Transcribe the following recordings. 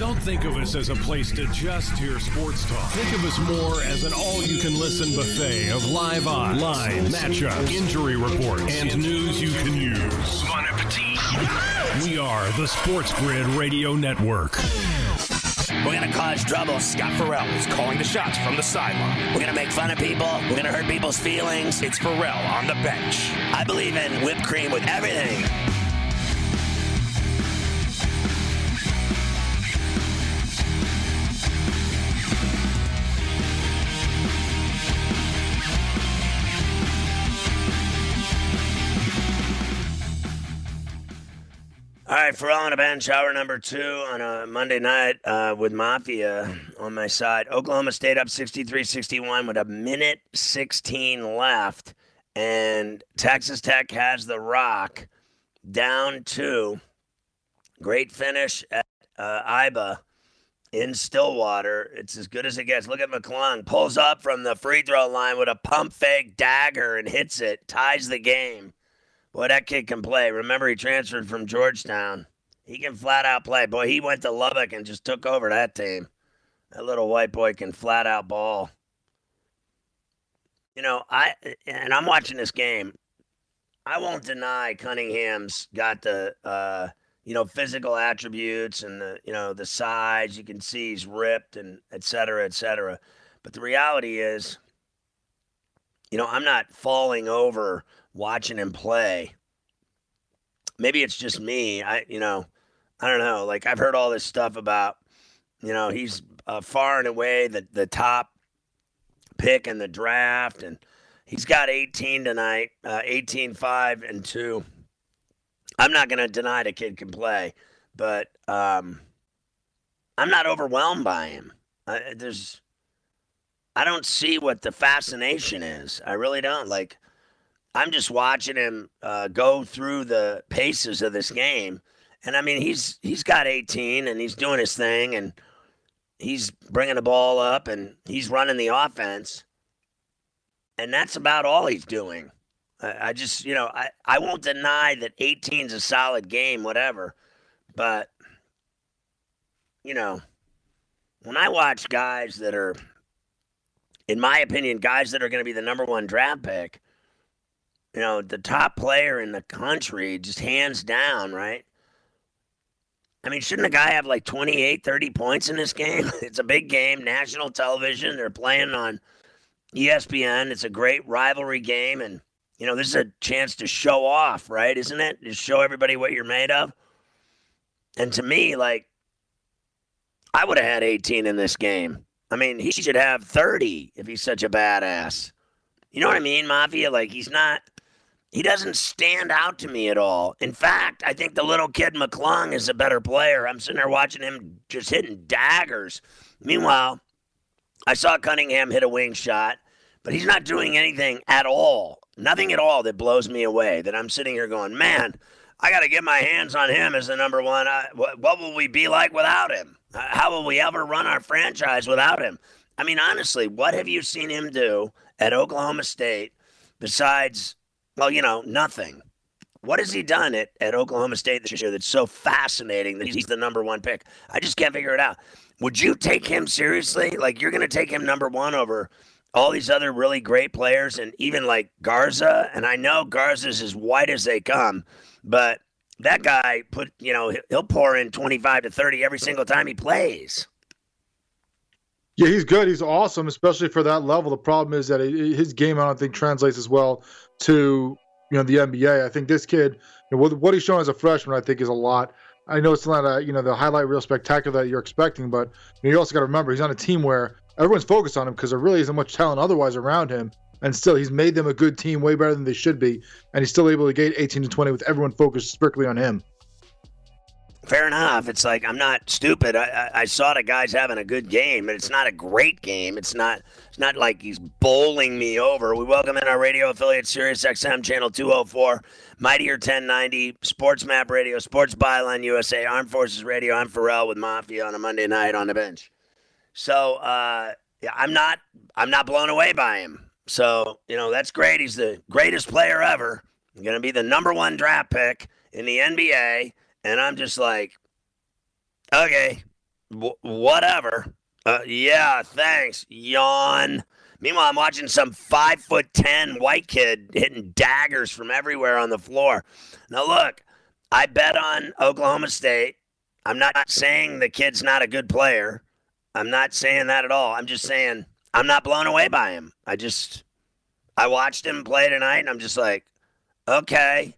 Don't think of us as a place to just hear sports talk. Think of us more as an all you can listen buffet of live odds, line, matchups, injury reports, and news you can use. Bon appetit. We are the Sports Grid Radio Network. We're gonna cause trouble. Scott Ferrall is calling the shots from the sideline. We're gonna make fun of people. We're gonna hurt people's feelings. It's Ferrall on the bench. I believe in whipped cream with everything. All right, Ferrall on a bench, hour number two on a Monday night uh, with Mafia on my side. Oklahoma State up 63 61 with a minute 16 left. And Texas Tech has the rock down two. Great finish at uh, Iba in Stillwater. It's as good as it gets. Look at McClung. Pulls up from the free throw line with a pump fake dagger and hits it, ties the game. Boy, that kid can play. Remember, he transferred from Georgetown. He can flat out play. Boy, he went to Lubbock and just took over that team. That little white boy can flat out ball. You know, I and I'm watching this game. I won't deny Cunningham's got the uh, you know physical attributes and the you know the size. You can see he's ripped and et cetera, et cetera. But the reality is, you know, I'm not falling over watching him play. Maybe it's just me. I, you know, I don't know. Like I've heard all this stuff about, you know, he's uh, far and away the the top pick in the draft, and he's got 18 tonight, uh, 18, 5, and 2. I'm not going to deny the kid can play, but um, I'm not overwhelmed by him. Uh, there's, I don't see what the fascination is. I really don't. Like, I'm just watching him uh, go through the paces of this game, and I mean he's he's got 18 and he's doing his thing and he's bringing the ball up and he's running the offense, and that's about all he's doing. I, I just you know I I won't deny that 18 is a solid game, whatever, but you know when I watch guys that are, in my opinion, guys that are going to be the number one draft pick you know, the top player in the country, just hands down, right? I mean, shouldn't a guy have like 28, 30 points in this game? It's a big game, national television. They're playing on ESPN. It's a great rivalry game. And, you know, this is a chance to show off, right? Isn't it? To show everybody what you're made of. And to me, like, I would have had 18 in this game. I mean, he should have 30 if he's such a badass. You know what I mean, Mafia? Like, he's not he doesn't stand out to me at all. In fact, I think the little kid McClung is a better player. I'm sitting there watching him just hitting daggers. Meanwhile, I saw Cunningham hit a wing shot, but he's not doing anything at all. Nothing at all that blows me away. That I'm sitting here going, man, I got to get my hands on him as the number one. Uh, I, what, what will we be like without him? How will we ever run our franchise without him? I mean, honestly, what have you seen him do at Oklahoma State besides well, you know, nothing. What has he done at, at Oklahoma State this year that's so fascinating that he's the number one pick? I just can't figure it out. Would you take him seriously? Like, you're going to take him number one over all these other really great players and even like Garza? And I know Garza's as white as they come, but that guy put, you know, he'll pour in 25 to 30 every single time he plays. Yeah, he's good. He's awesome, especially for that level. The problem is that his game, I don't think, translates as well to you know the NBA. I think this kid, you know, what, he's shown as a freshman, I think is a lot. I know it's not a, you know the highlight real spectacular that you're expecting, but you, know, you also got to remember he's on a team where everyone's focused on him because there really isn't much talent otherwise around him, and still he's made them a good team, way better than they should be, and he's still able to get 18 to 20 with everyone focused strictly on him. fair enough. It's like I'm not stupid. I, I, I saw the guy's having a good game, but it's not a great game. It's not it's not like he's bowling me over. We welcome in our radio affiliate, Sirius XM channel 204, Mighty 1090, Sports Map Radio, Sports Byline USA, Armed Forces Radio. I'm Ferrall with Mafia on a Monday night on the bench. So uh, yeah, I'm not I'm not blown away by him. So you know that's great. He's the greatest player ever. Going to be the number one draft pick in the NBA and I'm just like, okay, whatever. Uh, yeah, thanks. Yawn. Meanwhile, I'm watching some five foot ten white kid hitting daggers from everywhere on the floor. Now, look, I bet on Oklahoma State. I'm not saying the kid's not a good player. I'm not saying that at all. I'm just saying I'm not blown away by him. I just, I watched him play tonight, and I'm just like, okay,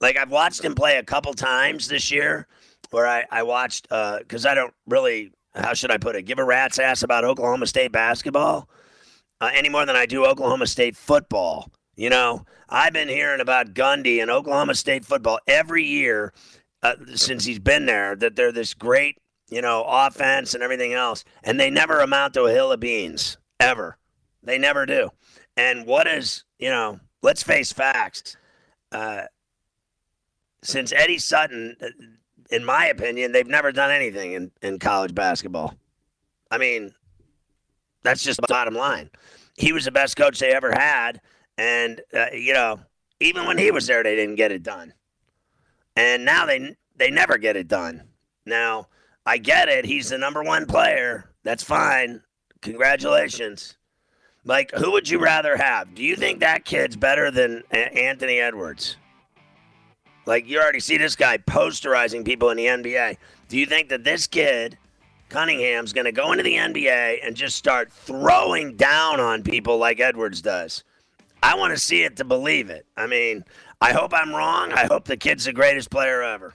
like I've watched him play a couple times this year, where I I watched because uh, I don't really how should I put it give a rat's ass about Oklahoma State basketball uh, any more than I do Oklahoma State football. You know, I've been hearing about Gundy and Oklahoma State football every year uh, since he's been there. That they're this great, you know, offense and everything else, and they never amount to a hill of beans ever. They never do. And what is, you know, let's face facts. Uh, since Eddie Sutton, uh, in my opinion, they've never done anything in, in college basketball. I mean, that's just the bottom line. He was the best coach they ever had. And, uh, you know, even when he was there, they didn't get it done. And now they they never get it done. Now, I get it. He's the number one player. That's fine. Congratulations. Like, who would you rather have? Do you think that kid's better than Anthony Edwards? Like you already see this guy posterizing people in the NBA. Do you think that this kid, Cunningham's going to go into the NBA and just start throwing down on people like Edwards does? I want to see it to believe it. I mean, I hope I'm wrong. I hope the kid's the greatest player ever.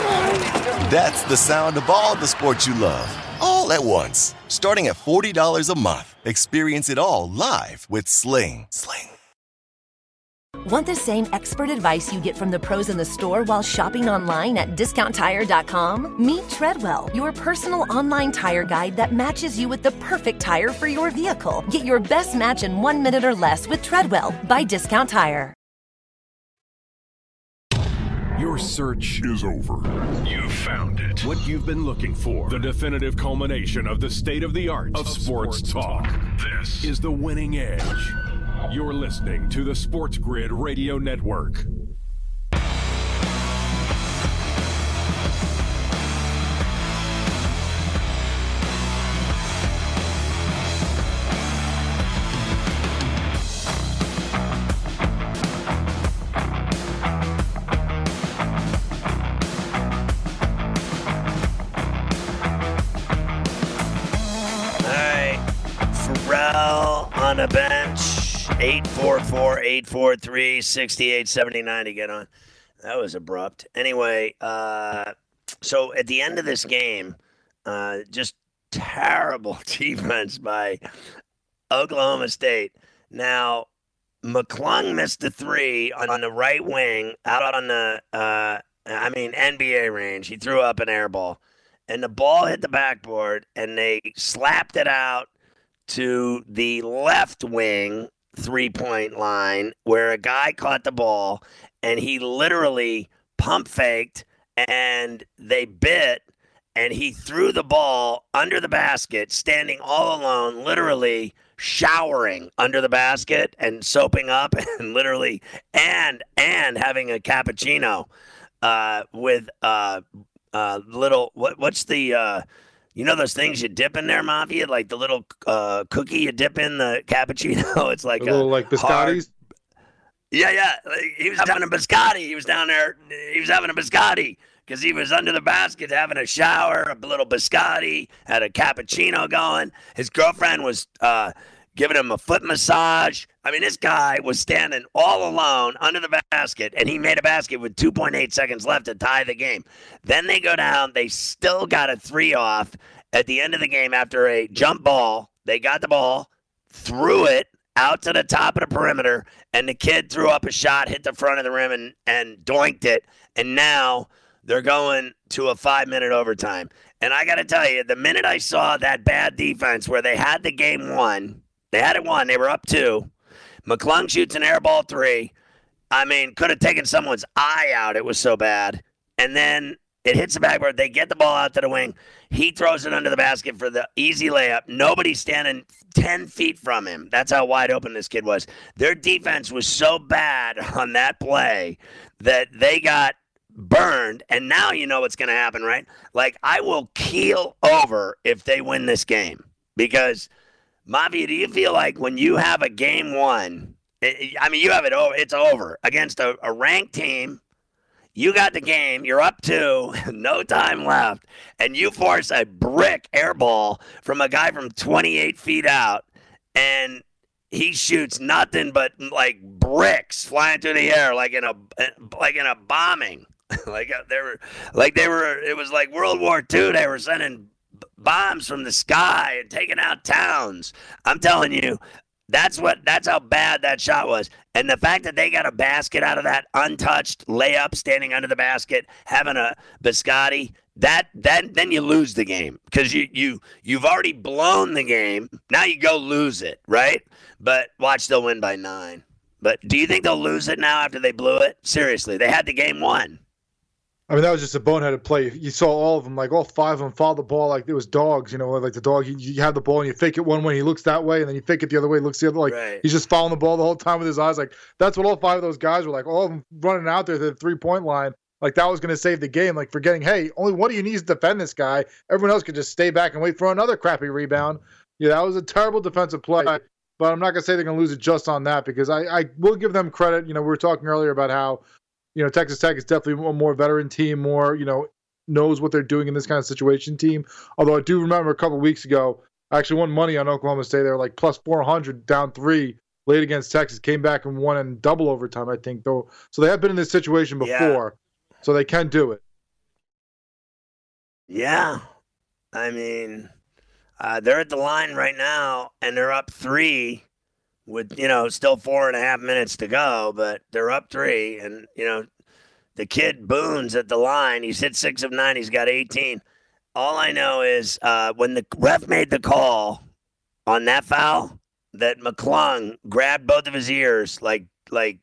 That's the sound of all the sports you love, all at once. Starting at $40 a month. Experience it all live with Sling. Sling. Want the same expert advice you get from the pros in the store while shopping online at discounttire.com? Meet Treadwell, your personal online tire guide that matches you with the perfect tire for your vehicle. Get your best match in one minute or less with Treadwell by Discount Tire. Your search is over. You've found it. What you've been looking for. The definitive culmination of the state of the art of, of sports, sports talk. talk. This is the winning edge. You're listening to the Sports Grid Radio Network. 844-843-6879 to get on. That was abrupt. Anyway, uh, so at the end of this game, uh, just terrible defense by Oklahoma State. Now, McClung missed the three on, on the right wing, out on the, uh, I mean, NBA range. He threw up an air ball, and the ball hit the backboard, and they slapped it out to the left wing three point line where a guy caught the ball and he literally pump faked and they bit and he threw the ball under the basket, standing all alone, literally showering under the basket and soaping up, and literally and and having a cappuccino uh, with uh, uh, little what what's the uh, you know those things you dip in there, mafia, like the little uh, cookie you dip in the cappuccino. It's like a little like biscottis. Hard, yeah, yeah. He was having a biscotti. He was down there. He was having a biscotti because he was under the basket having a shower, a little biscotti, had a cappuccino going. His girlfriend was uh, giving him a foot massage. I mean, this guy was standing all alone under the basket, and he made a basket with 2.8 seconds left to tie the game. Then they go down. They still got a three off at the end of the game after a jump ball. They got the ball, threw it out to the top of the perimeter, and the kid threw up a shot, hit the front of the rim, and, and doinked it. And now they're going to a five minute overtime. And I got to tell you, the minute I saw that bad defense where they had the game won, they had it won, they were up two. McClung shoots an air ball three. I mean, could have taken someone's eye out. It was so bad. And then it hits the backboard. They get the ball out to the wing. He throws it under the basket for the easy layup. Nobody's standing 10 feet from him. That's how wide open this kid was. Their defense was so bad on that play that they got burned. And now you know what's going to happen, right? Like, I will keel over if they win this game. Because, Mafia, do you feel like when you have a game one, I mean, you have it over, it's over against a, a ranked team you got the game. You're up two, no time left, and you force a brick air ball from a guy from 28 feet out, and he shoots nothing but like bricks flying through the air, like in a like in a bombing, like uh, they were like they were. It was like World War II. They were sending bombs from the sky and taking out towns. I'm telling you, that's what that's how bad that shot was. And the fact that they got a basket out of that untouched layup standing under the basket, having a biscotti, that that then you lose the game because you you you've already blown the game. Now you go lose it, right? But watch they'll win by 9. But do you think they'll lose it now after they blew it? Seriously, they had the game won. I mean, that was just a boneheaded play. You saw all of them, like all five of them, follow the ball like it was dogs. You know, like the dog. You, you have the ball and you fake it one way, he looks that way, and then you fake it the other way, looks the other. Like right. he's just following the ball the whole time with his eyes. Like that's what all five of those guys were like. All of them running out there to the three point line. Like that was going to save the game. Like forgetting, hey, only one of you needs to defend this guy. Everyone else could just stay back and wait for another crappy rebound. Yeah, that was a terrible defensive play. But I'm not going to say they're going to lose it just on that because I, I will give them credit. You know, we were talking earlier about how you know, Texas Tech is definitely a more veteran team, more, you know, knows what they're doing in this kind of situation team. Although I do remember a couple weeks ago, I actually won money on Oklahoma State. They were like plus 400 down three late against Texas, came back and won in double overtime, I think, though. So they have been in this situation before, yeah. so they can do it. Yeah. I mean, uh, they're at the line right now, and they're up three with you know still four and a half minutes to go, but they're up three, and you know the kid Boone's at the line. He's hit six of nine. He's got 18. All I know is uh, when the ref made the call on that foul, that McClung grabbed both of his ears like like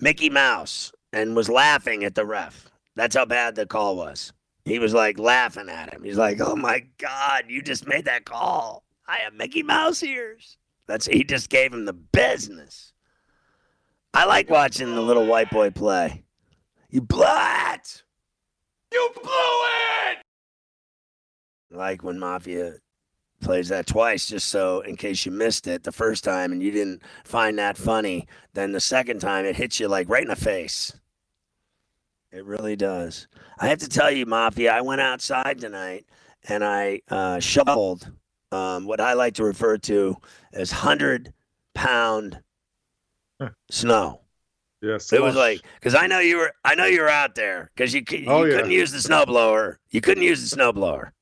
Mickey Mouse and was laughing at the ref. That's how bad the call was. He was like laughing at him. He's like, "Oh my God, you just made that call. I have Mickey Mouse ears." That's he just gave him the business. I like watching the little white boy play. You blew it. You blew it. Like when Mafia plays that twice, just so in case you missed it the first time and you didn't find that funny, then the second time it hits you like right in the face. It really does. I have to tell you, Mafia, I went outside tonight and I uh, shoveled um, what I like to refer to as hundred pound snow. Yes, it was like because I know you were I know you were out there because you, you oh, couldn't yeah. use the snowblower. You couldn't use the snowblower.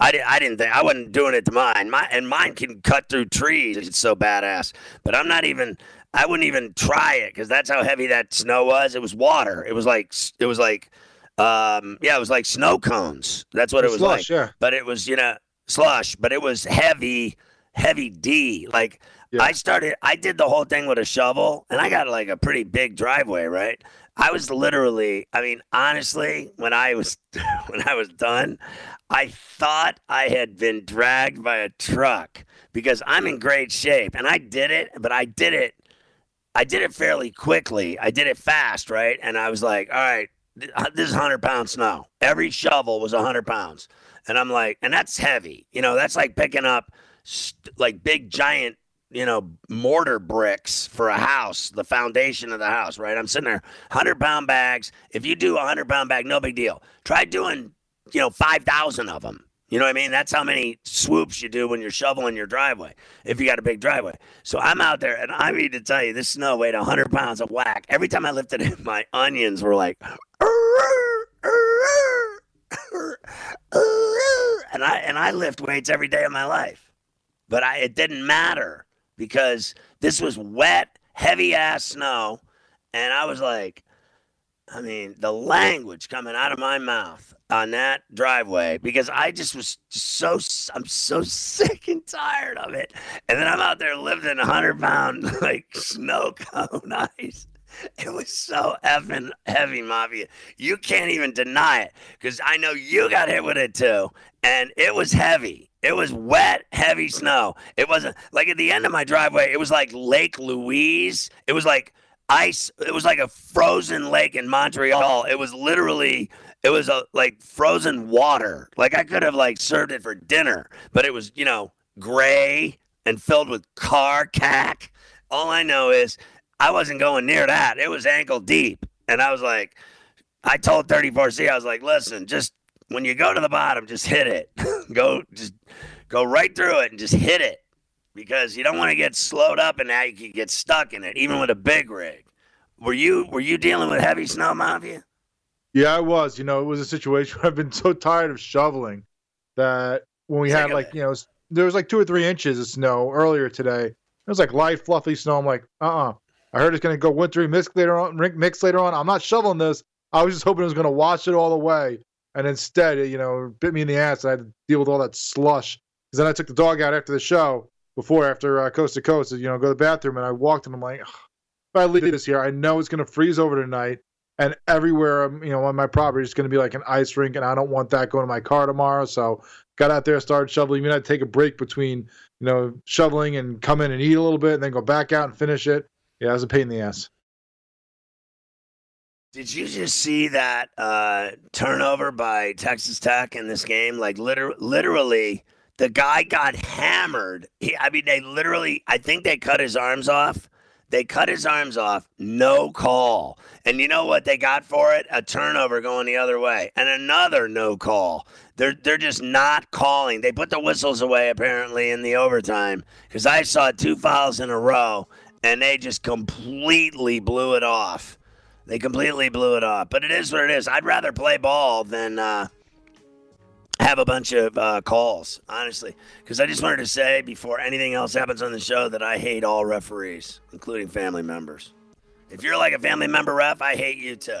I, did, I didn't think I wasn't doing it to mine. My and mine can cut through trees. It's so badass. But I'm not even. I wouldn't even try it because that's how heavy that snow was. It was water. It was like it was like um yeah it was like snow cones. That's what it was slush, like. Yeah. But it was you know slush, but it was heavy, heavy D. Like Yeah. I started, I did the whole thing with a shovel, and I got like a pretty big driveway, right? I was literally, I mean, honestly, when I was when I was done, I thought I had been dragged by a truck because I'm in great shape, and I did it, but I did it, I did it fairly quickly. I did it fast, right? And I was like, all right, this is 100 pound snow. Every shovel was 100 pounds. And I'm like, and that's heavy. You know, that's like picking up st- like big giant, you know, mortar bricks for a house, the foundation of the house, right? I'm sitting there, 100 pound bags. If you do a 100 pound bag, no big deal. Try doing, you know, 5,000 of them. You know what I mean? That's how many swoops you do when you're shoveling your driveway, if you got a big driveway. So I'm out there, and I need to tell you, this snow weighed 100 pounds of whack. Every time I lifted it, my onions were like, and I and I lift weights every day of my life, but I it didn't matter because this was wet, heavy ass snow, and I was like, I mean, the language coming out of my mouth on that driveway because I just was so I'm so sick and tired of it, and then I'm out there lifting a hundred pound like snow cone ice. It was so effing heavy, Mafia. You can't even deny it because I know you got hit with it too. And it was heavy. It was wet, heavy snow. It wasn't like at the end of my driveway, it was like Lake Louise. It was like ice. It was like a frozen lake in Montreal. It was literally, it was a like frozen water. Like I could have like served it for dinner, but it was, you know, gray and filled with car cack. All I know is I wasn't going near that. It was ankle deep. And I was like, I told 34C, I was like, listen, just when you go to the bottom, just hit it. go, just go right through it and just hit it because you don't want to get slowed up and now you can get stuck in it, even with a big rig. Were you were you dealing with heavy snow, Mafia? Yeah, I was. You know, it was a situation where I've been so tired of shoveling that when we Sick had like, it. you know, there was like two or three inches of snow earlier today. It was like light, fluffy snow. I'm like, uh uh I heard it's going to go wintry mix later on, mix later on. I'm not shoveling this. I was just hoping it was going to wash it all away. And instead, it, you know, bit me in the ass. And I had to deal with all that slush. Because then I took the dog out after the show, before, after uh, Coast to Coast, you know, go to the bathroom. And I walked and I'm like, if I leave this here, I know it's going to freeze over tonight and everywhere um, you know on my property is going to be like an ice rink and i don't want that going to my car tomorrow so got out there started shoveling You had to take a break between you know shoveling and come in and eat a little bit and then go back out and finish it yeah it was a pain in the ass Did you just see that uh, turnover by Texas Tech in this game? Like liter- literally, the guy got hammered. He, I mean, they literally. I think they cut his arms off. They cut his arms off. No call. And you know what they got for it? A turnover going the other way, and another no call. They're they're just not calling. They put the whistles away apparently in the overtime because I saw two fouls in a row, and they just completely blew it off. They completely blew it off. But it is what it is. I'd rather play ball than uh, have a bunch of uh, calls, honestly. Because I just wanted to say before anything else happens on the show that I hate all referees, including family members. If you're like a family member ref, I hate you too.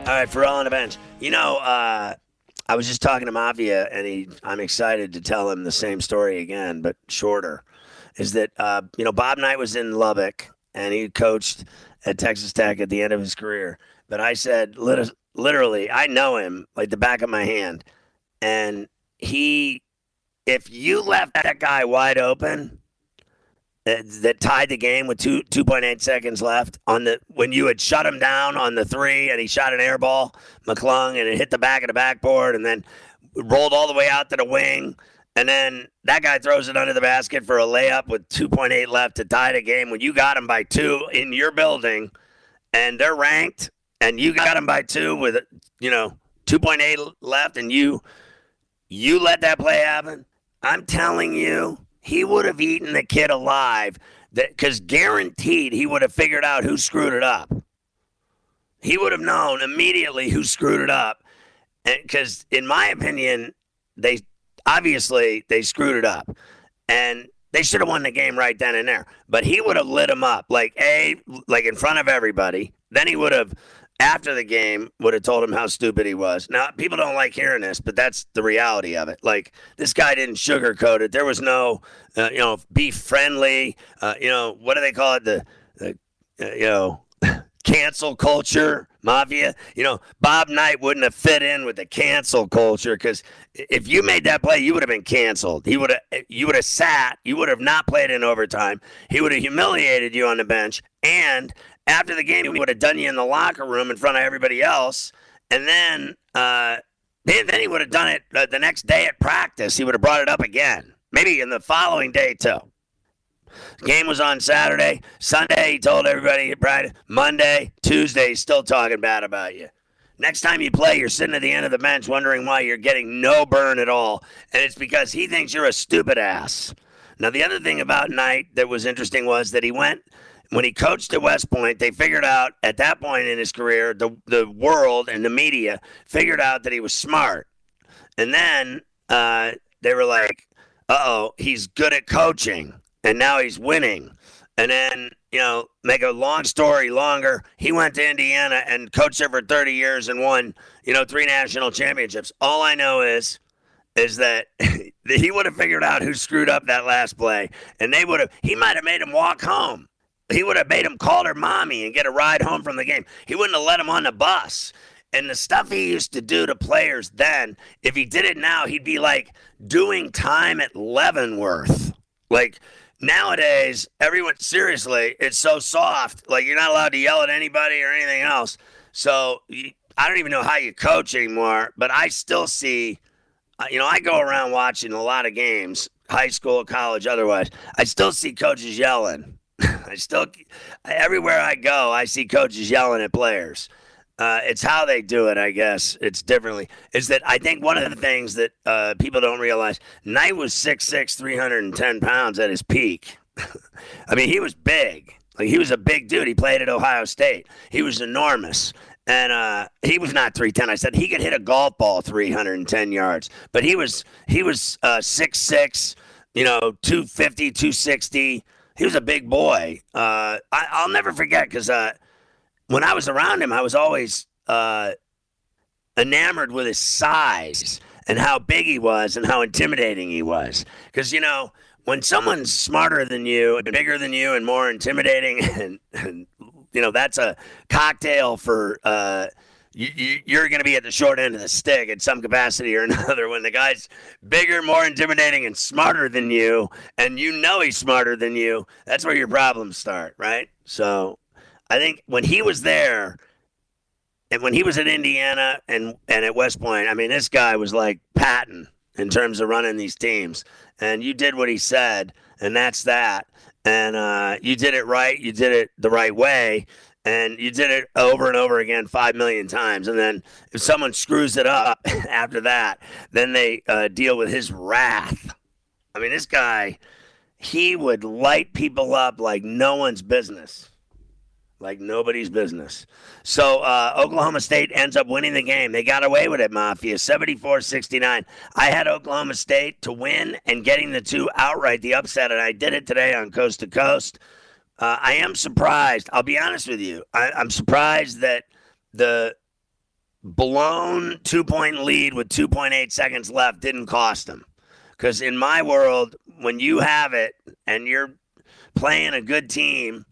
All right, Ferrall bench. You know, uh, I was just talking to Mafia, and he, I'm excited to tell him the same story again, but shorter. Is that uh, you know Bob Knight was in Lubbock, and he coached at Texas Tech at the end of his career. But I said, lit- literally, I know him like the back of my hand, and he, if you left that guy wide open, uh, that tied the game with two 2.8 seconds left on the when you had shut him down on the three and he shot an air ball, McClung, and it hit the back of the backboard and then rolled all the way out to the wing. And then that guy throws it under the basket for a layup with 2.8 left to tie the game. When you got him by two in your building and they're ranked and you got him by two with, you know, 2.8 left and you you let that play happen, I'm telling you, he would have eaten the kid alive. Because guaranteed he would have figured out who screwed it up. He would have known immediately who screwed it up. Eh, because in my opinion, they obviously they screwed it up, and they should have won the game right then and there. But he would have lit him up like a like in front of everybody. Then he would have after the game would have told him how stupid he was. Now, people don't like hearing this, but that's the reality of it. Like this guy didn't sugarcoat it. There was no, uh, you know, be friendly. Uh, you know, what do they call it? The, the uh, you know, cancel culture mafia. You know, Bob Knight wouldn't have fit in with the cancel culture because if you made that play, you would have been canceled. He would have, you would have sat. You would have not played in overtime. He would have humiliated you on the bench, and after the game, he would have done you in the locker room in front of everybody else, and then uh, then, he would have done it uh, the next day at practice. He would have brought it up again, maybe in the following day too. Game was on Saturday. Sunday, he told everybody, right? Monday, Tuesday, still talking bad about you. Next time you play, you're sitting at the end of the bench wondering why you're getting no burn at all. And it's because he thinks you're a stupid ass. Now, the other thing about Knight that was interesting was that he went when he coached at West Point, they figured out at that point in his career, the the world and the media figured out that he was smart, and then uh, they were like, "Uh oh, he's good at coaching, and now he's winning." And then you know, make a long story longer, he went to Indiana and coached there for 30 years and won you know three national championships. All I know is is that he would have figured out who screwed up that last play, and they would have. He might have made him walk home he would have made him call her mommy and get a ride home from the game. He wouldn't have let him on the bus. And the stuff he used to do to players then, if he did it now, he'd be like doing time at Leavenworth. Like nowadays, everyone, seriously, it's so soft. Like you're not allowed to yell at anybody or anything else. So I don't even know how you coach anymore, but I still see, uh, you know, I go around watching a lot of games, high school, college, otherwise. I still see coaches yelling I still, everywhere I go, I see coaches yelling at players. Uh, it's how they do it, I guess. It's differently. Is that I think one of the things that uh, people don't realize Knight was 6'6, 310 pounds at his peak. I mean, he was big. Like, he was a big dude. He played at Ohio State, he was enormous. And uh, he was not 310. I said he could hit a golf ball 310 yards, but he was he was uh, 6'6, you know, 250, 260 he was a big boy. Uh, I, will never forget because uh, when I was around him, I was always uh, enamored with his size and how big he was and how intimidating he was. Because, you know, when someone's smarter than you and bigger than you and more intimidating, and, and you know, that's a cocktail for uh, you, are going to be at the short end of the stick in some capacity or another when the guy's bigger, more intimidating, and smarter than you, and you know he's smarter than you. That's where your problems start, right? So, I think when he was there, and when he was at Indiana and and at West Point, I mean, this guy was like Patton in terms of running these teams, and you did what he said, and that's that. And uh, you did it right. You did it the right way and you did it over and over again five million times and then if someone screws it up after that then they uh, deal with his wrath i mean this guy he would light people up like no one's business like nobody's business. So uh, Oklahoma State ends up winning the game. They got away with it, Mafia, 74 69. I had Oklahoma State to win and getting the two outright, the upset, and I did it today on Coast to Coast. Uh, I am surprised. I'll be honest with you. I, I'm surprised that the blown two point lead with 2.8 seconds left didn't cost them. Because in my world, when you have it and you're playing a good team,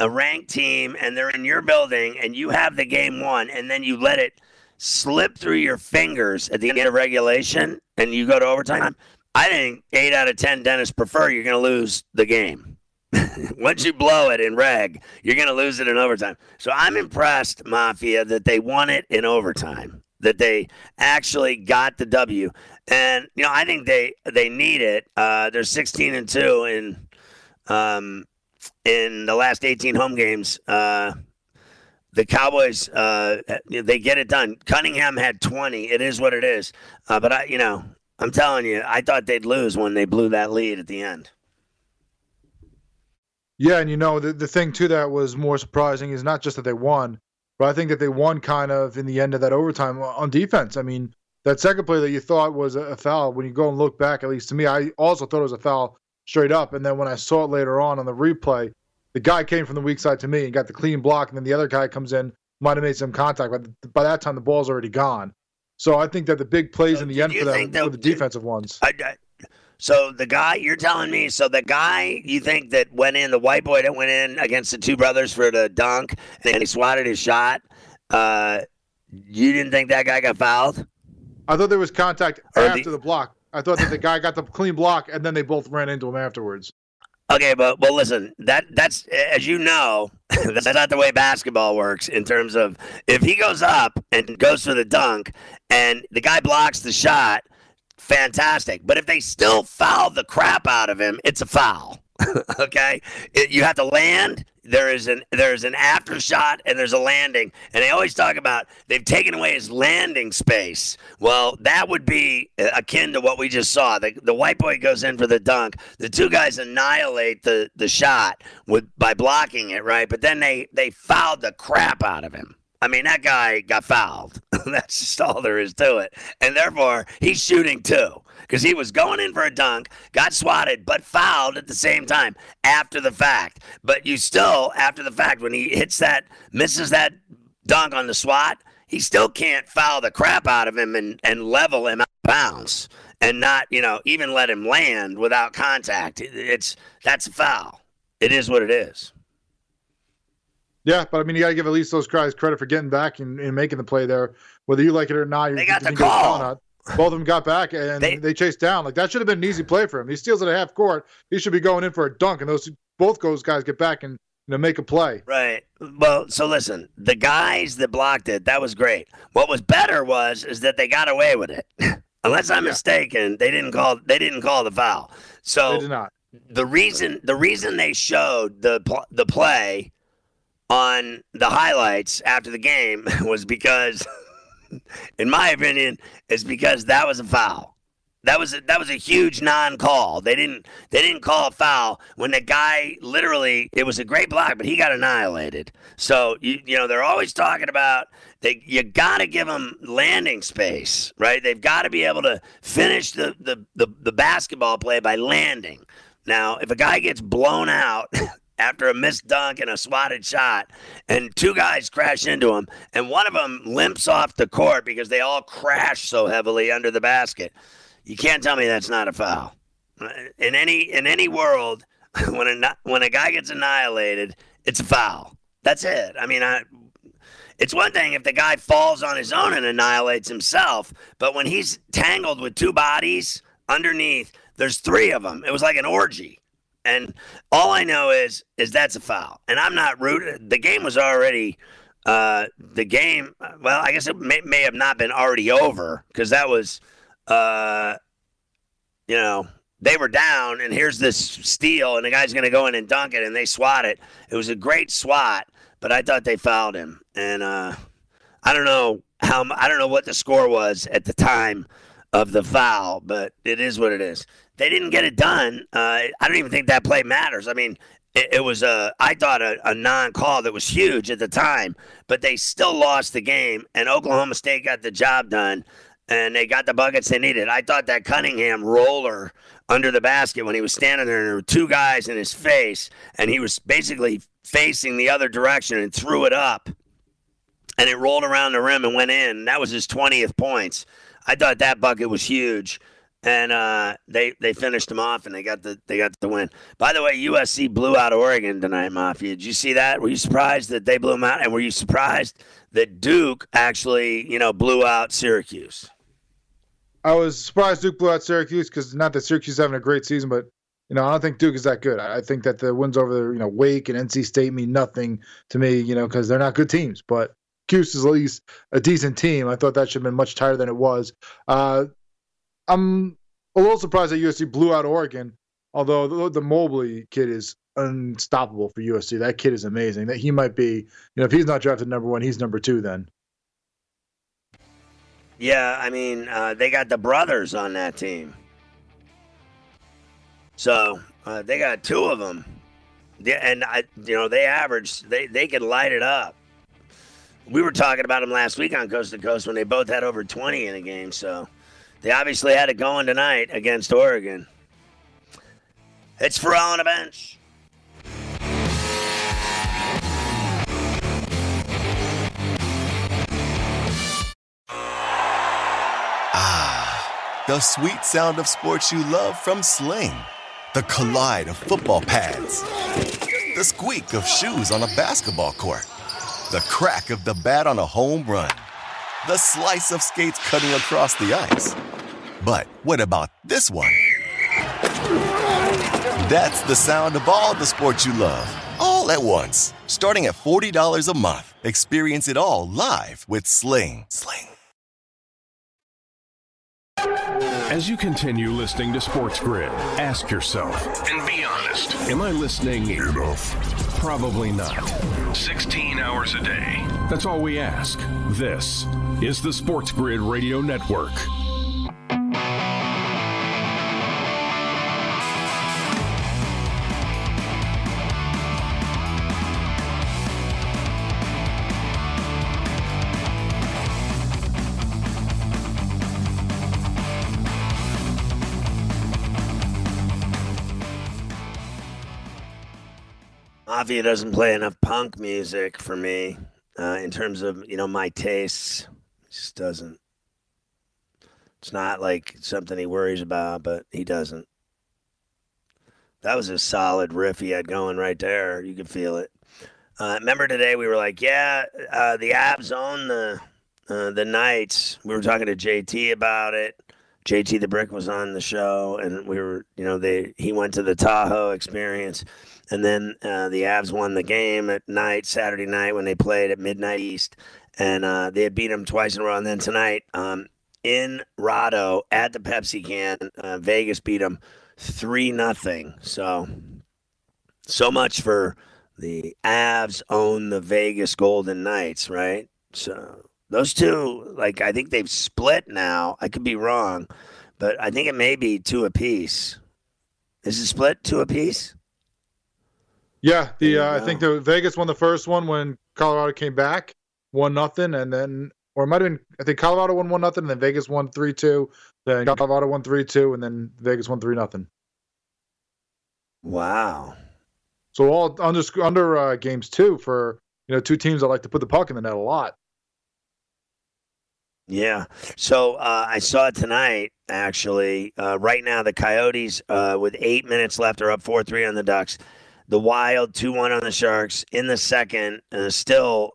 a ranked team, and they're in your building and you have the game won, and then you let it slip through your fingers at the end of regulation and you go to overtime, I think eight out of 10 dentists prefer you're going to lose the game Once you blow it in reg, you're going to lose it in overtime. So I'm impressed, Mafia, that they won it in overtime. That they actually got the W, and you know I think they they need it. Uh, they're 16 and two in um, in the last 18 home games. Uh, the Cowboys, uh, they get it done. Cunningham had 20. It is what it is. Uh, but I, you know, I'm telling you, I thought they'd lose when they blew that lead at the end. Yeah, and you know the the thing too that was more surprising is not just that they won, but I think that they won kind of in the end of that overtime uh, on defense. I mean, that second play that you thought was a foul, when you go and look back, at least to me, I also thought it was a foul straight up. And then when I saw it later on on the replay, the guy came from the weak side to me and got the clean block, and then the other guy comes in, might have made some contact, but by that time the ball's already gone. So I think that the big plays so in the end for them were the defensive ones. I, I, so the guy you're telling me, so the guy you think that went in, the white boy that went in against the two brothers for the dunk, and he swatted his shot. Uh, you didn't think that guy got fouled? I thought there was contact or after the, the block. I thought that the guy got the clean block, and then they both ran into him afterwards. Okay, but well, listen. That that's as you know, that's not the way basketball works. In terms of if he goes up and goes for the dunk, and the guy blocks the shot, fantastic. But if they still foul the crap out of him, it's a foul. okay, it, you have to land. There is an there is an after shot and there's a landing, and they always talk about they've taken away his landing space. Well, that would be uh, akin to what we just saw. The, the white boy goes in for the dunk. The two guys annihilate the the shot with by blocking it, right? But then they they fouled the crap out of him. I mean, that guy got fouled. That's just all there is to it. And therefore, he's shooting too because he was going in for a dunk, got swatted, but fouled at the same time after the fact. But you still, after the fact, when he hits that, misses that dunk on the swat, he still can't foul the crap out of him and, and level him out of bounds and not, you know, even let him land without contact. It's that's a foul. It is what it is. Yeah, but I mean, you got to give at least those guys credit for getting back and, and, making the play there, whether you like it or not. They got the call. Both of them got back and they, they, chased down. Like that should have been an easy play for him. He steals it at half court. He should be going in for a dunk, and those both those guys get back and you know make a play. Right. Well, so listen, the guys that blocked it, that was great. What was better was is that they got away with it. Unless I'm yeah. mistaken, they didn't call they didn't call the foul. So they did not. The reason the reason they showed the the play on the highlights after the game was because, in my opinion, is because that was a foul. That was a, that was a huge non-call. They didn't they didn't call a foul when the guy literally it was a great block, but he got annihilated. So you you know they're always talking about they you got to give them landing space, right? They've got to be able to finish the, the the the basketball play by landing. Now, if a guy gets blown out after a missed dunk and a swatted shot, and two guys crash into him, and one of them limps off the court because they all crash so heavily under the basket. You can't tell me that's not a foul. Uh, in any in any world, when a when a guy gets annihilated, it's a foul. That's it. I mean, I, it's one thing if the guy falls on his own and annihilates himself, but when he's tangled with two bodies underneath, there's three of them. It was like an orgy. And all I know is is that's a foul. And I'm not rooted. The game was already uh, the game. Well, I guess it may, may have not been already over because that was, uh, you know, they were down, and here's this steal, and the guy's going to go in and dunk it, and they swat it. It was a great swat, but I thought they fouled him, and uh, I don't know how I don't know what the score was at the time of the foul, but it is what it is they didn't get it done. Uh, I don't even think that play matters. I mean, it, it was a I thought a, a non-call that was huge at the time, but they still lost the game, and Oklahoma State got the job done, and they got the buckets they needed. I thought that Cunningham roller under the basket when he was standing there, and there were two guys in his face, and he was basically facing the other direction and threw it up, and it rolled around the rim and went in. That was his twentieth points. I thought that bucket was huge and uh, they they finished them off and they got the they got the win. By the way, USC blew out Oregon tonight, Mafia. Did you see that? Were you surprised that they blew them out? And were you surprised that Duke actually, you know, blew out Syracuse? I was surprised Duke blew out Syracuse because not that Syracuse is having a great season, but You know, I don't think Duke is that good. I think that the wins over, you know, Wake and NC State mean nothing to me, you know, because they're not good teams. But Cuse is at least a decent team. I thought that should have been much tighter than it was. Uh, I'm a little surprised that USC blew out Oregon, although the, the Mobley kid is unstoppable for USC. That kid is amazing. That he might be, you know, if he's not drafted number one, he's number two then. Yeah, I mean, uh, they got the brothers on that team. So uh, they got two of them. Yeah, and I, you know, they average, they, they can light it up. We were talking about them last week on Coast to Coast when they both had over 20 in a game. So they obviously had it going tonight against Oregon. It's Ferrall on the bench. Ah, the sweet sound of sports you love from Sling. The collide of football pads. The squeak of shoes on a basketball court. The crack of the bat on a home run. The slice of skates cutting across the ice. But what about this one? That's the sound of all the sports you love, all at once. Starting at $40 a month. Experience it all live with Sling. Sling. As you continue listening to Sports Grid, ask yourself and be honest Am I listening enough? Probably not. 16 hours a day. That's all we ask. This is the Sports Grid Radio Network. Mafia doesn't play enough punk music for me uh, in terms of you know my tastes. It just doesn't. It's not like something he worries about, but he doesn't. That was a solid riff he had going right there. You could feel it. Uh, remember today we were like, yeah, uh, the Avs own the uh, the Knights. We were talking to JT about it. JT the Brick was on the show, and we were, you know, they he went to the Tahoe experience. And then uh, the Avs won the game at night, Saturday night, when they played at Midnight East. And uh, they had beat them twice in a row. And then tonight um, in Rado at the Pepsi Center, uh, Vegas beat them 3 nothing. So, so much for the Avs own the Vegas Golden Knights, right? So, those two, like, I think they've split now. I could be wrong, but I think it may be two apiece. Is it split two apiece? Yeah, the uh, I think the Vegas won the first one when Colorado came back, one nothing, and then or it might have been I think Colorado won one nothing, and then Vegas won three two. Then Colorado won three two, and then Vegas won three nothing. Wow. So all under under uh, games two for you know two teams that like to put the puck in the net a lot. Yeah. So uh, I saw it tonight, actually. Uh, right now, the Coyotes, uh, with eight minutes left, are up 4 3 on the Ducks the Wild 2 1 on the Sharks in the second, uh, still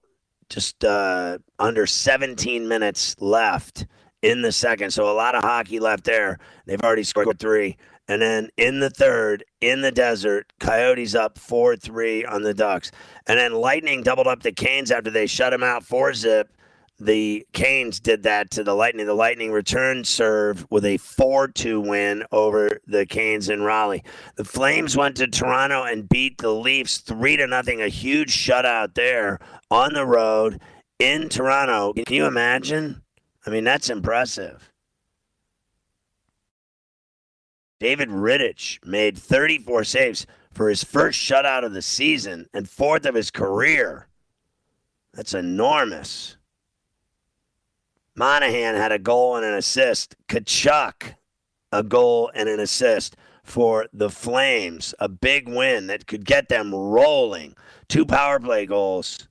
just uh, under 17 minutes left in the second. So a lot of hockey left there. They've already scored three. And then in the third, in the desert, Coyotes up 4 3 on the Ducks. And then Lightning doubled up the Canes after they shut them out 4 zip the Canes did that to the Lightning. The Lightning returned serve with a 4 2 win over the Canes in Raleigh. The Flames went to Toronto and beat the Leafs 3 to nothing. A huge shutout there on the road in Toronto. Can you imagine? I mean, that's impressive. David Rittich made 34 saves for his first shutout of the season and fourth of his career. That's enormous. Monahan had a goal and an assist. Tkachuk, a goal and an assist for the Flames. A big win that could get them rolling. Two power play goals.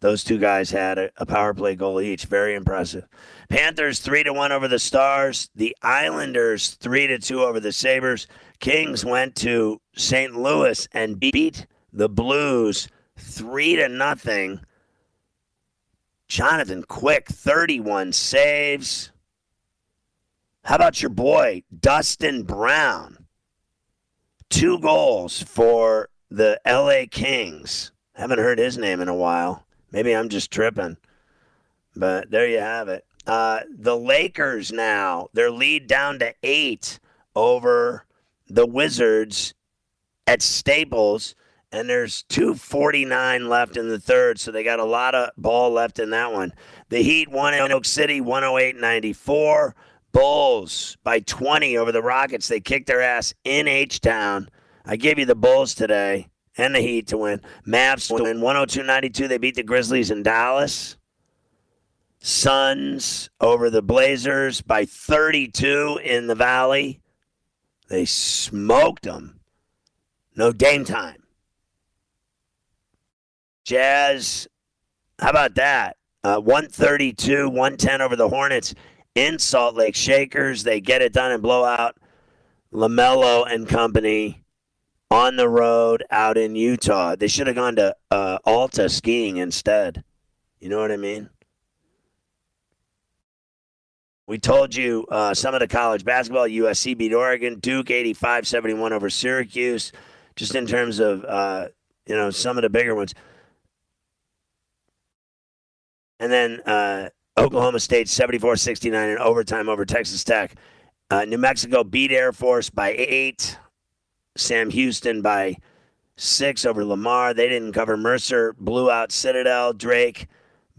Those two guys had a, a power play goal each. Very impressive. Panthers three to one over the Stars. The Islanders three to two over the Sabres. Kings went to St. Louis and beat the Blues three to nothing. Jonathan Quick, 31 saves. How about your boy, Dustin Brown? two goals for the LA Kings. Haven't heard his name in a while. Maybe I'm just tripping. But there you have it. Uh, the Lakers now, their lead down to eight over the Wizards at Staples. And there's 249 left in the third, so they got a lot of ball left in that one. The Heat won in Oak City, 108 94. Bulls by 20 over the Rockets. They kicked their ass in H Town. I gave you the Bulls today and the Heat to win. Mavs to win 102 92. They beat the Grizzlies in Dallas. Suns over the Blazers by 32 in the Valley. They smoked them. No game time. Jazz, how about that? Uh, 132, 110 over the Hornets in Salt Lake Shakers. They get it done and blow out LaMelo and company on the road out in Utah. They should have gone to uh, Alta skiing instead. You know what I mean? We told you uh, some of the college basketball. USC beat Oregon, Duke 85 71 over Syracuse, just in terms of, uh, you know, some of the bigger ones. And then uh, Oklahoma State 74 69 in overtime over Texas Tech. Uh, New Mexico beat Air Force by eight. Sam Houston by six over Lamar. They didn't cover Mercer. Blew out Citadel. Drake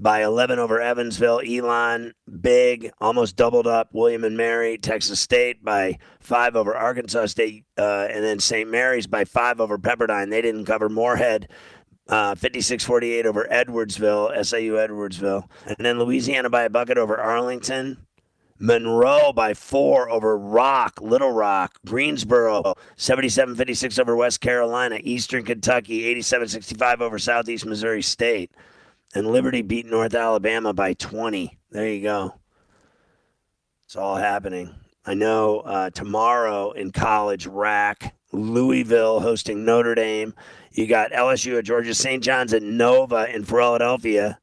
by 11 over Evansville. Elon, big, almost doubled up. William and Mary, Texas State by five over Arkansas State. Uh, and then St. Mary's by five over Pepperdine. They didn't cover Morehead. Uh, 56-48 over Edwardsville, SIU Edwardsville. And then Louisiana by a bucket over Arlington. Monroe by four over Rock, Little Rock, Greensboro, 77 56 over West Carolina, Eastern Kentucky, 87 65 over Southeast Missouri State. And Liberty beat North Alabama by 20. There you go. It's all happening. I know uh, tomorrow in college, rack, Louisville hosting Notre Dame. You got LSU at Georgia, St. John's at Nova in Philadelphia.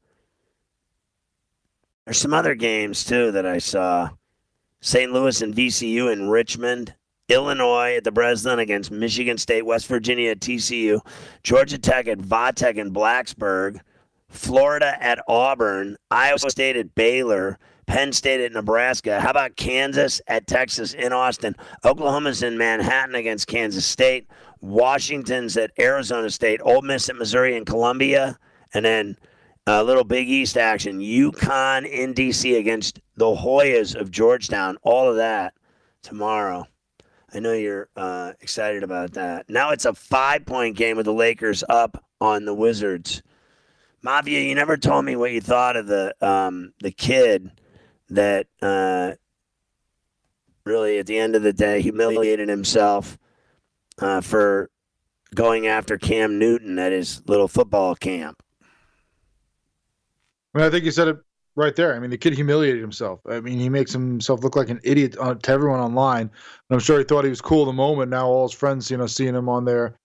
There's some other games too that I saw. St. Louis and VCU in Richmond. Illinois at the Breslin against Michigan State, West Virginia at TCU, Georgia Tech at Va Tech in Blacksburg, Florida at Auburn, Iowa State at Baylor, Penn State at Nebraska. How about Kansas at Texas in Austin? Oklahoma's in Manhattan against Kansas State. Washington's at Arizona State. Ole Miss at Missouri and Columbia. And then a little Big East action. UConn in DC against the Hoyas of Georgetown. All of that tomorrow. I know you're uh, excited about that. Now it's a five point game with the Lakers up on the Wizards. Mafia, you never told me what you thought of the um, the kid that uh, really, at the end of the day, humiliated himself uh, for going after Cam Newton at his little football camp. I mean, I think you said it right there. I mean, the kid humiliated himself. I mean, he makes himself look like an idiot to everyone online. And I'm sure he thought he was cool the moment. Now all his friends, you know, seeing him on there,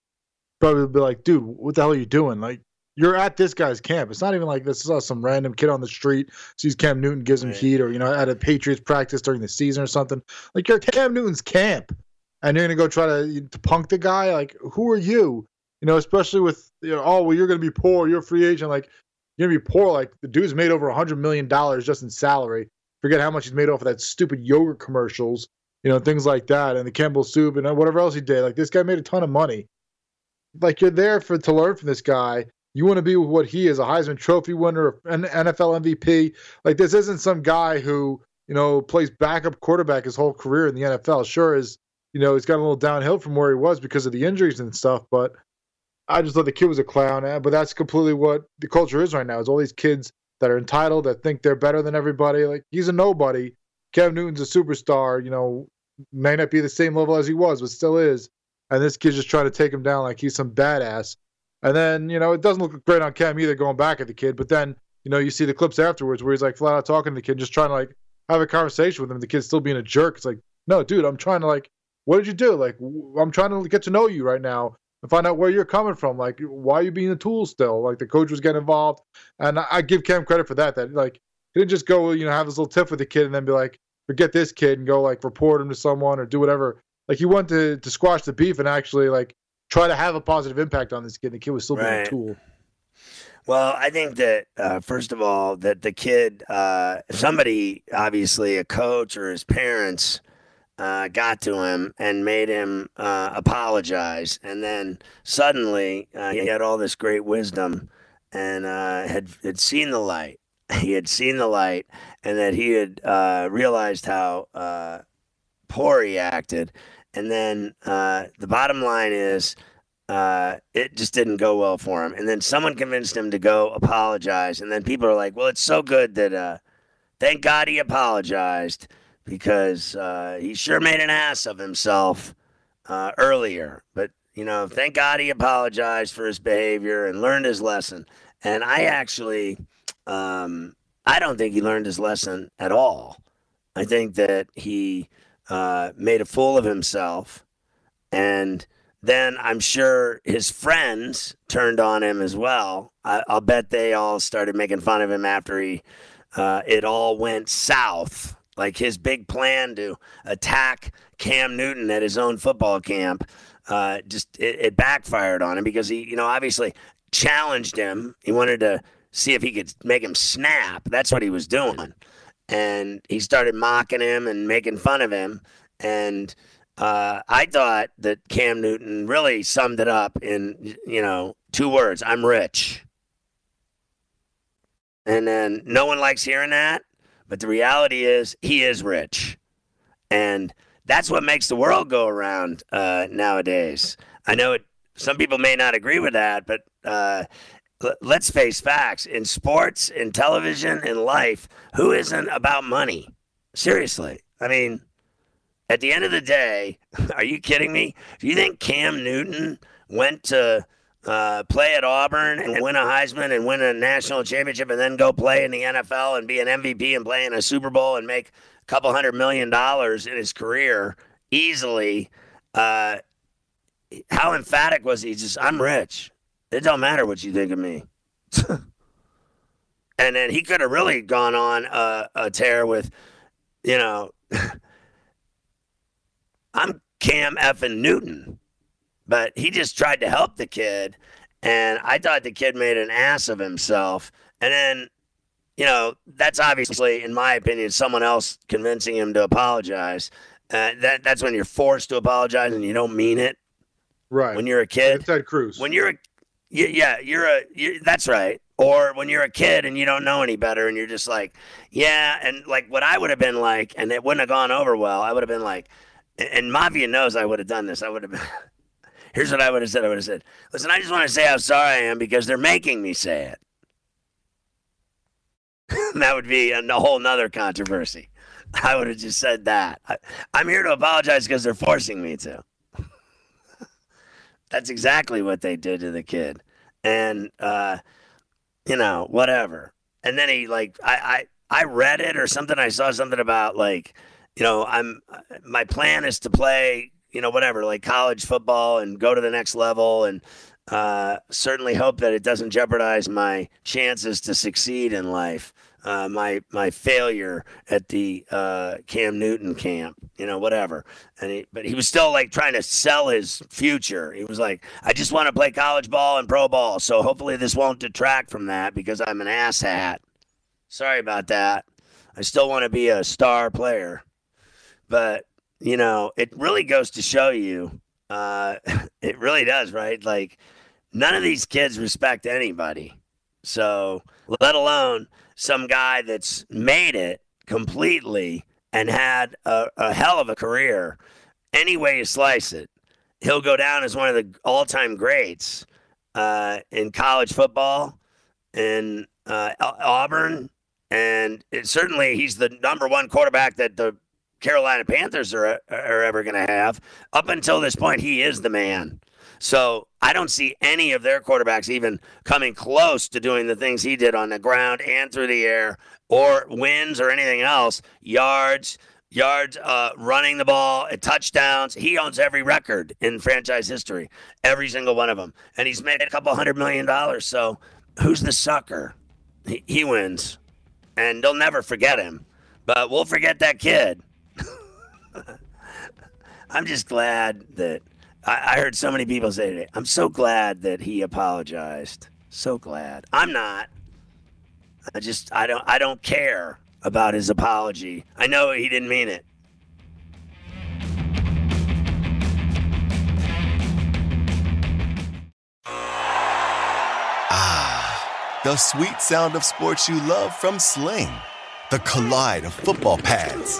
probably be like, "Dude, what the hell are you doing? Like, you're at this guy's camp. It's not even like this is uh, some random kid on the street sees Cam Newton gives him right. heat, or you know, at a Patriots practice during the season or something. Like, you're at Cam Newton's camp, and you're gonna go try to, to punk the guy. Like, who are you? You know, especially with you know, oh well, you're gonna be poor. You're a free agent. Like, you're gonna be poor. Like the dude's made over a hundred million dollars just in salary. Forget how much he's made off of that stupid yogurt commercials, you know, things like that, and the Campbell soup and whatever else he did. Like this guy made a ton of money. Like you're there for to learn from this guy. You want to be what he is, a Heisman Trophy winner, an NFL MVP. Like this isn't some guy who you know plays backup quarterback his whole career in the NFL. Sure is, you know, he's got a little downhill from where he was because of the injuries and stuff, but I just thought the kid was a clown, eh, but that's completely what the culture is right now. Is all these kids that are entitled that think they're better than everybody. Like he's a nobody. Cam Newton's a superstar. You know, may not be the same level as he was, but still is. And this kid's just trying to take him down like he's some badass. And then you know it doesn't look great on Cam either, going back at the kid. But then you know you see the clips afterwards where he's like flat out talking to the kid, just trying to like have a conversation with him. The kid's still being a jerk. It's like, no, dude, I'm trying to like, what did you do? Like, I'm trying to get to know you right now and find out where you're coming from. Like, why are you being a tool still? Like, the coach was getting involved, and I, I give Cam credit for that. That like he didn't just go, you know, have this little tiff with the kid and then be like, forget this kid and go like report him to someone or do whatever like he wanted to, to squash the beef and actually like try to have a positive impact on this kid. The kid was still being a tool. Well, I think that uh, first of all, that the kid, uh, somebody, obviously a coach or his parents, uh, got to him and made him uh, apologize, and then suddenly uh, he had all this great wisdom and uh, had had seen the light. He had seen the light, and that he had uh, realized how uh, poor he acted. And then uh, the bottom line is uh, it just didn't go well for him. And then someone convinced him to go apologize. And then people are like, well, it's so good that, uh, thank God he apologized because uh, he sure made an ass of himself uh, earlier. But, you know, thank God he apologized for his behavior and learned his lesson. And I actually, um, I don't think he learned his lesson at all. I think that he uh, made a fool of himself. And then I'm sure his friends turned on him as well. I, I'll bet they all started making fun of him after he, uh, it all went south. Like his big plan to attack Cam Newton at his own football camp, uh, just it, it backfired on him because he, you know, obviously challenged him. He wanted to see if he could make him snap. That's what he was doing. And he started mocking him and making fun of him. And uh, I thought that Cam Newton really summed it up in, you know, two words I'm rich. And then no one likes hearing that. But the reality is, he is rich. And that's what makes the world go around uh, nowadays. I know it, some people may not agree with that, but uh, let's face facts. In sports, in television, in life, who isn't about money? Seriously. I mean, at the end of the day, are you kidding me? Do you think Cam Newton went to uh, play at Auburn and win a Heisman and win a national championship and then go play in the NFL and be an MVP and play in a Super Bowl and make a couple hundred million dollars in his career easily? Uh, how emphatic was he? Just, I'm rich. It don't matter what you think of me. and then he could have really gone on a, a tear with, you know, I'm Cam effing Newton. But he just tried to help the kid. And I thought the kid made an ass of himself. And then, you know, that's obviously, in my opinion, someone else convincing him to apologize. Uh, that That's when you're forced to apologize and you don't mean it. Right. When you're a kid, Ted Cruz. when you're a, y- yeah, you're a, you that's right. Or when you're a kid and you don't know any better and you're just like, yeah. And like what I would have been like, and it wouldn't have gone over well, I would have been like, and Mafia knows I would have done this. I would have been, here's what I would have said. I would have said, listen, I just want to say how sorry I am because they're making me say it. that would be a, a whole nother controversy. I would have just said that. I, I'm here to apologize because they're forcing me to. That's exactly what they did to the kid. And, uh, you know, whatever. And then he, like, I, I, I read it or something. I saw something about, like, you know, I'm, my plan is to play, you know, whatever, like college football and go to the next level and, uh, certainly hope that it doesn't jeopardize my chances to succeed in life. Uh, my my failure at the uh, Cam Newton camp, you know, whatever. And he, but he was still like trying to sell his future. He was like, I just want to play college ball and pro ball, so hopefully this won't detract from that because I'm an asshat. Sorry about that. I still want to be a star player, but you know, it really goes to show you. Uh, it really does, right? Like none of these kids respect anybody. So, let alone some guy that's made it completely and had a, a hell of a career. Any way you slice it, he'll go down as one of the all time greats uh, in college football, in uh, Auburn. And it, certainly he's the number one quarterback that the Carolina Panthers are, are ever going to have. Up until this point, he is the man. So I don't see any of their quarterbacks even coming close to doing the things he did on the ground and through the air, or wins or anything else. Yards, yards, uh, running the ball, uh, touchdowns. He owns every record in franchise history, every single one of them, and he's made a couple hundred million dollars. So who's the sucker? He, he wins, and they'll never forget him. But we'll forget that kid. I'm just glad that I, I heard so many people say today. I'm so glad that he apologized. So glad. I'm not. I just I don't I don't care about his apology. I know he didn't mean it. Ah, the sweet sound of sports you love from Sling. The collide of football pads.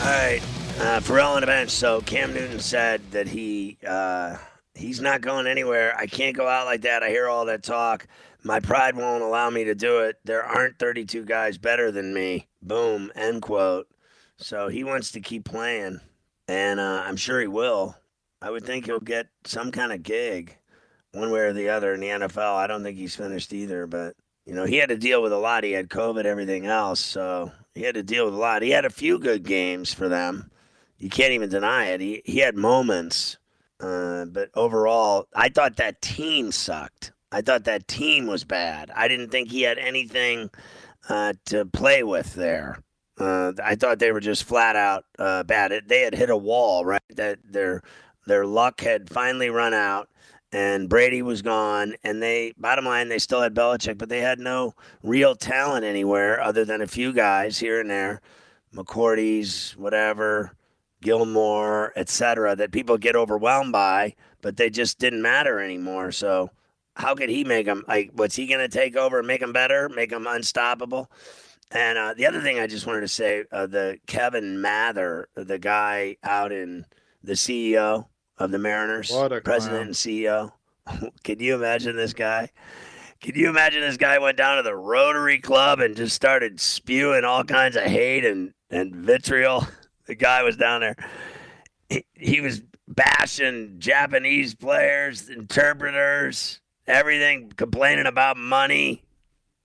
All right, uh, Ferrall on the bench. So Cam Newton said that he uh, he's not going anywhere. I can't go out like that. I hear all that talk. My pride won't allow me to do it. There aren't 32 guys better than me. Boom. End quote. So he wants to keep playing, and uh, I'm sure he will. I would think he'll get some kind of gig, one way or the other in the NFL. I don't think he's finished either, but you know he had to deal with a lot. He had COVID, everything else, so he had to deal with a lot. He had a few good games for them. You can't even deny it. He he had moments, uh, but overall, I thought that team sucked. I thought that team was bad. I didn't think he had anything uh, to play with there. Uh, I thought they were just flat out uh, bad. It, they had hit a wall, right? That their their luck had finally run out, and Brady was gone. And they, bottom line, they still had Belichick, but they had no real talent anywhere other than a few guys here and there, McCourty's, whatever, Gilmore, etc. That people get overwhelmed by, but they just didn't matter anymore. So how could he make them like? What's he going to take over and make them better, make them unstoppable? And uh, the other thing I just wanted to say, uh, the Kevin Mather, the guy out in the CEO of the Mariners, What a president and CEO. Can you imagine this guy? Can you imagine this guy went down to the Rotary Club and just started spewing all kinds of hate and, and vitriol? The guy was down there. He, he was bashing Japanese players, interpreters, everything, complaining about money,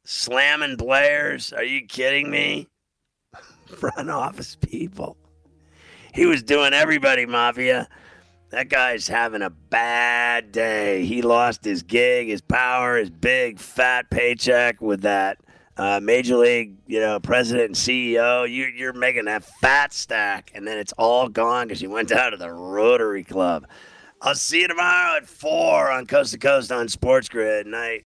slamming players. Are you kidding me? Front office people. He was doing everybody, Mafia. That guy's having a bad day. He lost his gig, his power, his big fat paycheck with that uh, major league, you know, president and CEO. You, you're making that fat stack, and then it's all gone because you went down to the Rotary Club. I'll see you tomorrow at four on Coast to Coast on Sports Grid. Night.